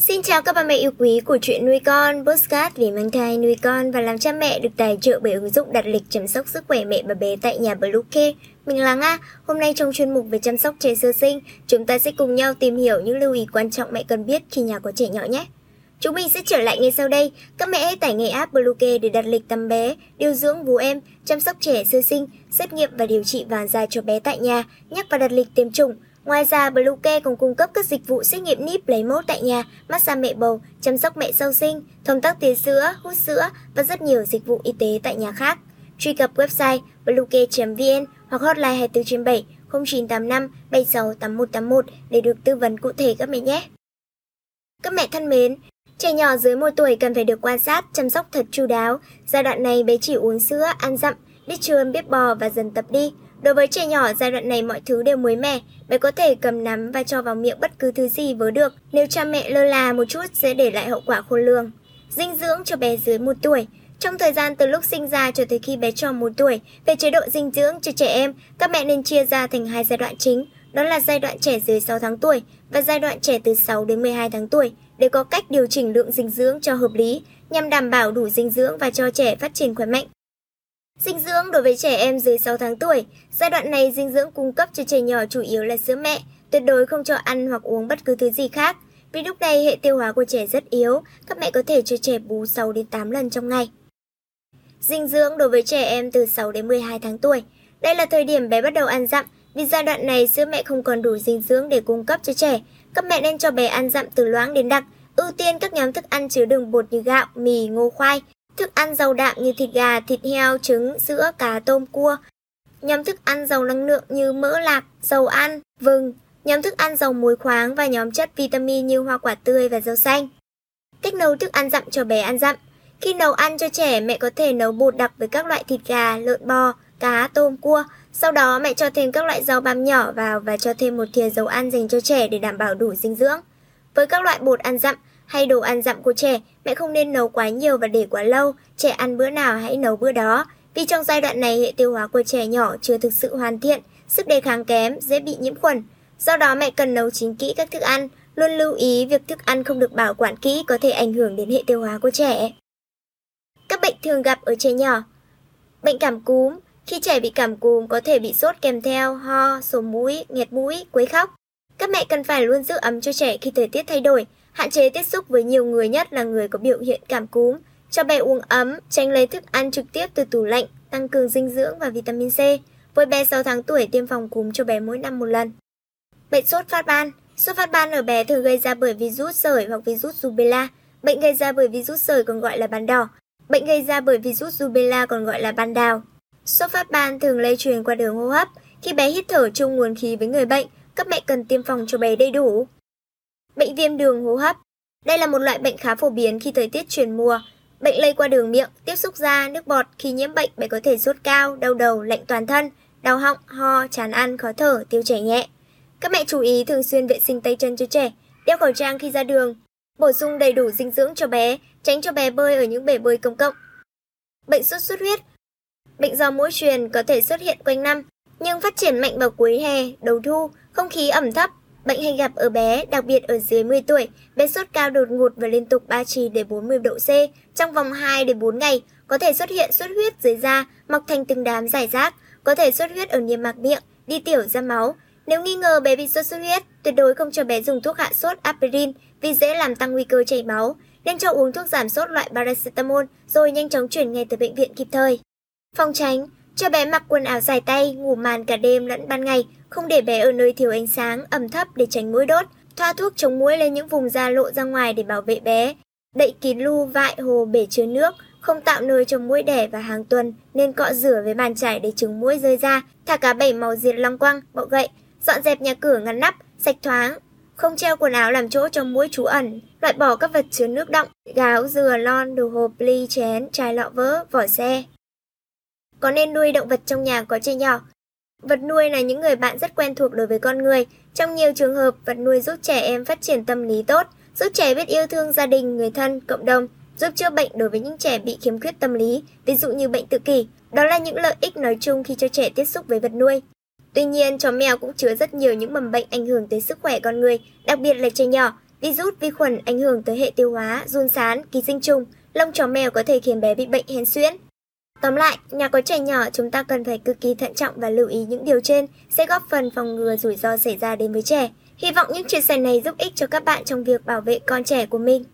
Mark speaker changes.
Speaker 1: Xin chào các bà mẹ yêu quý của chuyện nuôi con, postcard vì mang thai, nuôi con và làm cha mẹ được tài trợ bởi ứng dụng đặt lịch chăm sóc sức khỏe mẹ và bé tại nhà Bluecare. Mình là Nga, hôm nay trong chuyên mục về chăm sóc trẻ sơ sinh, chúng ta sẽ cùng nhau tìm hiểu những lưu ý quan trọng mẹ cần biết khi nhà có trẻ nhỏ nhé. Chúng mình sẽ trở lại ngay sau đây. Các mẹ hãy tải ngay app Bluecare để đặt lịch tắm bé, điều dưỡng vú em, chăm sóc trẻ sơ sinh, xét nghiệm và điều trị vàng da cho bé tại nhà, nhắc và đặt lịch tiêm chủng. Ngoài ra, Bluecare còn cung cấp các dịch vụ xét nghiệm níp lấy mẫu tại nhà, massage mẹ bầu, chăm sóc mẹ sau sinh, thông tắc tía sữa, hút sữa và rất nhiều dịch vụ y tế tại nhà khác. Truy cập website bluecare.vn hoặc hotline 24 trên 7 0985 76 8181 để được tư vấn cụ thể các mẹ nhé. Các mẹ thân mến, trẻ nhỏ dưới 1 tuổi cần phải được quan sát, chăm sóc thật chu đáo. Giai đoạn này bé chỉ uống sữa, ăn dặm, biết chườm, biết bò và dần tập đi. Đối với trẻ nhỏ, giai đoạn này mọi thứ đều mới mẻ, bé có thể cầm nắm và cho vào miệng bất cứ thứ gì vớ được. Nếu cha mẹ lơ là một chút sẽ để lại hậu quả khôn lường. Dinh dưỡng cho bé dưới 1 tuổi trong thời gian từ lúc sinh ra cho tới khi bé tròn 1 tuổi, về chế độ dinh dưỡng cho trẻ em, các mẹ nên chia ra thành hai giai đoạn chính, đó là giai đoạn trẻ dưới 6 tháng tuổi và giai đoạn trẻ từ 6 đến 12 tháng tuổi để có cách điều chỉnh lượng dinh dưỡng cho hợp lý nhằm đảm bảo đủ dinh dưỡng và cho trẻ phát triển khỏe mạnh. Dinh dưỡng đối với trẻ em dưới 6 tháng tuổi, giai đoạn này dinh dưỡng cung cấp cho trẻ nhỏ chủ yếu là sữa mẹ, tuyệt đối không cho ăn hoặc uống bất cứ thứ gì khác. Vì lúc này hệ tiêu hóa của trẻ rất yếu, các mẹ có thể cho trẻ bú 6 đến 8 lần trong ngày. Dinh dưỡng đối với trẻ em từ 6 đến 12 tháng tuổi. Đây là thời điểm bé bắt đầu ăn dặm, vì giai đoạn này sữa mẹ không còn đủ dinh dưỡng để cung cấp cho trẻ. Các mẹ nên cho bé ăn dặm từ loãng đến đặc, ưu tiên các nhóm thức ăn chứa đường bột như gạo, mì, ngô khoai, thức ăn giàu đạm như thịt gà, thịt heo, trứng, sữa, cá, tôm, cua. Nhóm thức ăn giàu năng lượng như mỡ lạc, dầu ăn, vừng, nhóm thức ăn giàu muối khoáng và nhóm chất vitamin như hoa quả tươi và rau xanh. Cách nấu thức ăn dặm cho bé ăn dặm. Khi nấu ăn cho trẻ, mẹ có thể nấu bột đặc với các loại thịt gà, lợn bò, cá, tôm, cua. Sau đó mẹ cho thêm các loại rau băm nhỏ vào và cho thêm một thìa dầu ăn dành cho trẻ để đảm bảo đủ dinh dưỡng. Với các loại bột ăn dặm hay đồ ăn dặm của trẻ, mẹ không nên nấu quá nhiều và để quá lâu. Trẻ ăn bữa nào hãy nấu bữa đó. Vì trong giai đoạn này hệ tiêu hóa của trẻ nhỏ chưa thực sự hoàn thiện, sức đề kháng kém, dễ bị nhiễm khuẩn. Do đó mẹ cần nấu chín kỹ các thức ăn, luôn lưu ý việc thức ăn không được bảo quản kỹ có thể ảnh hưởng đến hệ tiêu hóa của trẻ. Các bệnh thường gặp ở trẻ nhỏ Bệnh cảm cúm Khi trẻ bị cảm cúm có thể bị sốt kèm theo ho, sổ mũi, nghẹt mũi, quấy khóc. Các mẹ cần phải luôn giữ ấm cho trẻ khi thời tiết thay đổi, hạn chế tiếp xúc với nhiều người nhất là người có biểu hiện cảm cúm. Cho bé uống ấm, tránh lấy thức ăn trực tiếp từ tủ lạnh, tăng cường dinh dưỡng và vitamin C. Với bé 6 tháng tuổi tiêm phòng cúm cho bé mỗi năm một lần. Bệnh sốt phát ban Sốt phát ban ở bé thường gây ra bởi virus sởi hoặc virus rubella. Bệnh gây ra bởi virus sởi còn gọi là ban đỏ. Bệnh gây ra bởi virus rubella còn gọi là ban đào. Sốt phát ban thường lây truyền qua đường hô hấp. Khi bé hít thở chung nguồn khí với người bệnh, các mẹ cần tiêm phòng cho bé đầy đủ. Bệnh viêm đường hô hấp Đây là một loại bệnh khá phổ biến khi thời tiết chuyển mùa. Bệnh lây qua đường miệng, tiếp xúc da, nước bọt. Khi nhiễm bệnh, bé có thể sốt cao, đau đầu, lạnh toàn thân, đau họng, ho, chán ăn, khó thở, tiêu chảy nhẹ. Các mẹ chú ý thường xuyên vệ sinh tay chân cho trẻ, đeo khẩu trang khi ra đường, bổ sung đầy đủ dinh dưỡng cho bé, tránh cho bé bơi ở những bể bơi công cộng. Bệnh sốt xuất huyết Bệnh do mũi truyền có thể xuất hiện quanh năm, nhưng phát triển mạnh vào cuối hè, đầu thu, không khí ẩm thấp. Bệnh hay gặp ở bé, đặc biệt ở dưới 10 tuổi, bé sốt cao đột ngột và liên tục 39 đến 40 độ C trong vòng 2 đến 4 ngày, có thể xuất hiện xuất huyết dưới da, mọc thành từng đám rải rác, có thể xuất huyết ở niêm mạc miệng, đi tiểu ra máu. Nếu nghi ngờ bé bị sốt xuất huyết, tuyệt đối không cho bé dùng thuốc hạ sốt aspirin vì dễ làm tăng nguy cơ chảy máu, nên cho uống thuốc giảm sốt loại paracetamol rồi nhanh chóng chuyển ngay tới bệnh viện kịp thời. Phòng tránh, cho bé mặc quần áo dài tay, ngủ màn cả đêm lẫn ban ngày, không để bé ở nơi thiếu ánh sáng, ẩm thấp để tránh mũi đốt, thoa thuốc chống mũi lên những vùng da lộ ra ngoài để bảo vệ bé, đậy kín lu, vại, hồ, bể chứa nước, không tạo nơi cho mũi đẻ và hàng tuần nên cọ rửa với bàn chải để trứng mũi rơi ra, thả cá bảy màu diệt long quăng, bọ gậy, dọn dẹp nhà cửa ngăn nắp, sạch thoáng, không treo quần áo làm chỗ cho mũi trú ẩn, loại bỏ các vật chứa nước động, gáo, dừa, lon, đồ hộp, ly, chén, chai lọ vỡ, vỏ xe. Có nên nuôi động vật trong nhà có trẻ nhỏ? Vật nuôi là những người bạn rất quen thuộc đối với con người. Trong nhiều trường hợp, vật nuôi giúp trẻ em phát triển tâm lý tốt, giúp trẻ biết yêu thương gia đình, người thân, cộng đồng, giúp chữa bệnh đối với những trẻ bị khiếm khuyết tâm lý, ví dụ như bệnh tự kỷ. Đó là những lợi ích nói chung khi cho trẻ tiếp xúc với vật nuôi. Tuy nhiên, chó mèo cũng chứa rất nhiều những mầm bệnh ảnh hưởng tới sức khỏe con người, đặc biệt là trẻ nhỏ. Virus, vi khuẩn ảnh hưởng tới hệ tiêu hóa, run sán, ký sinh trùng, lông chó mèo có thể khiến bé bị bệnh hen suyễn. Tóm lại, nhà có trẻ nhỏ chúng ta cần phải cực kỳ thận trọng và lưu ý những điều trên sẽ góp phần phòng ngừa rủi ro xảy ra đến với trẻ. Hy vọng những chia sẻ này giúp ích cho các bạn trong việc bảo vệ con trẻ của mình.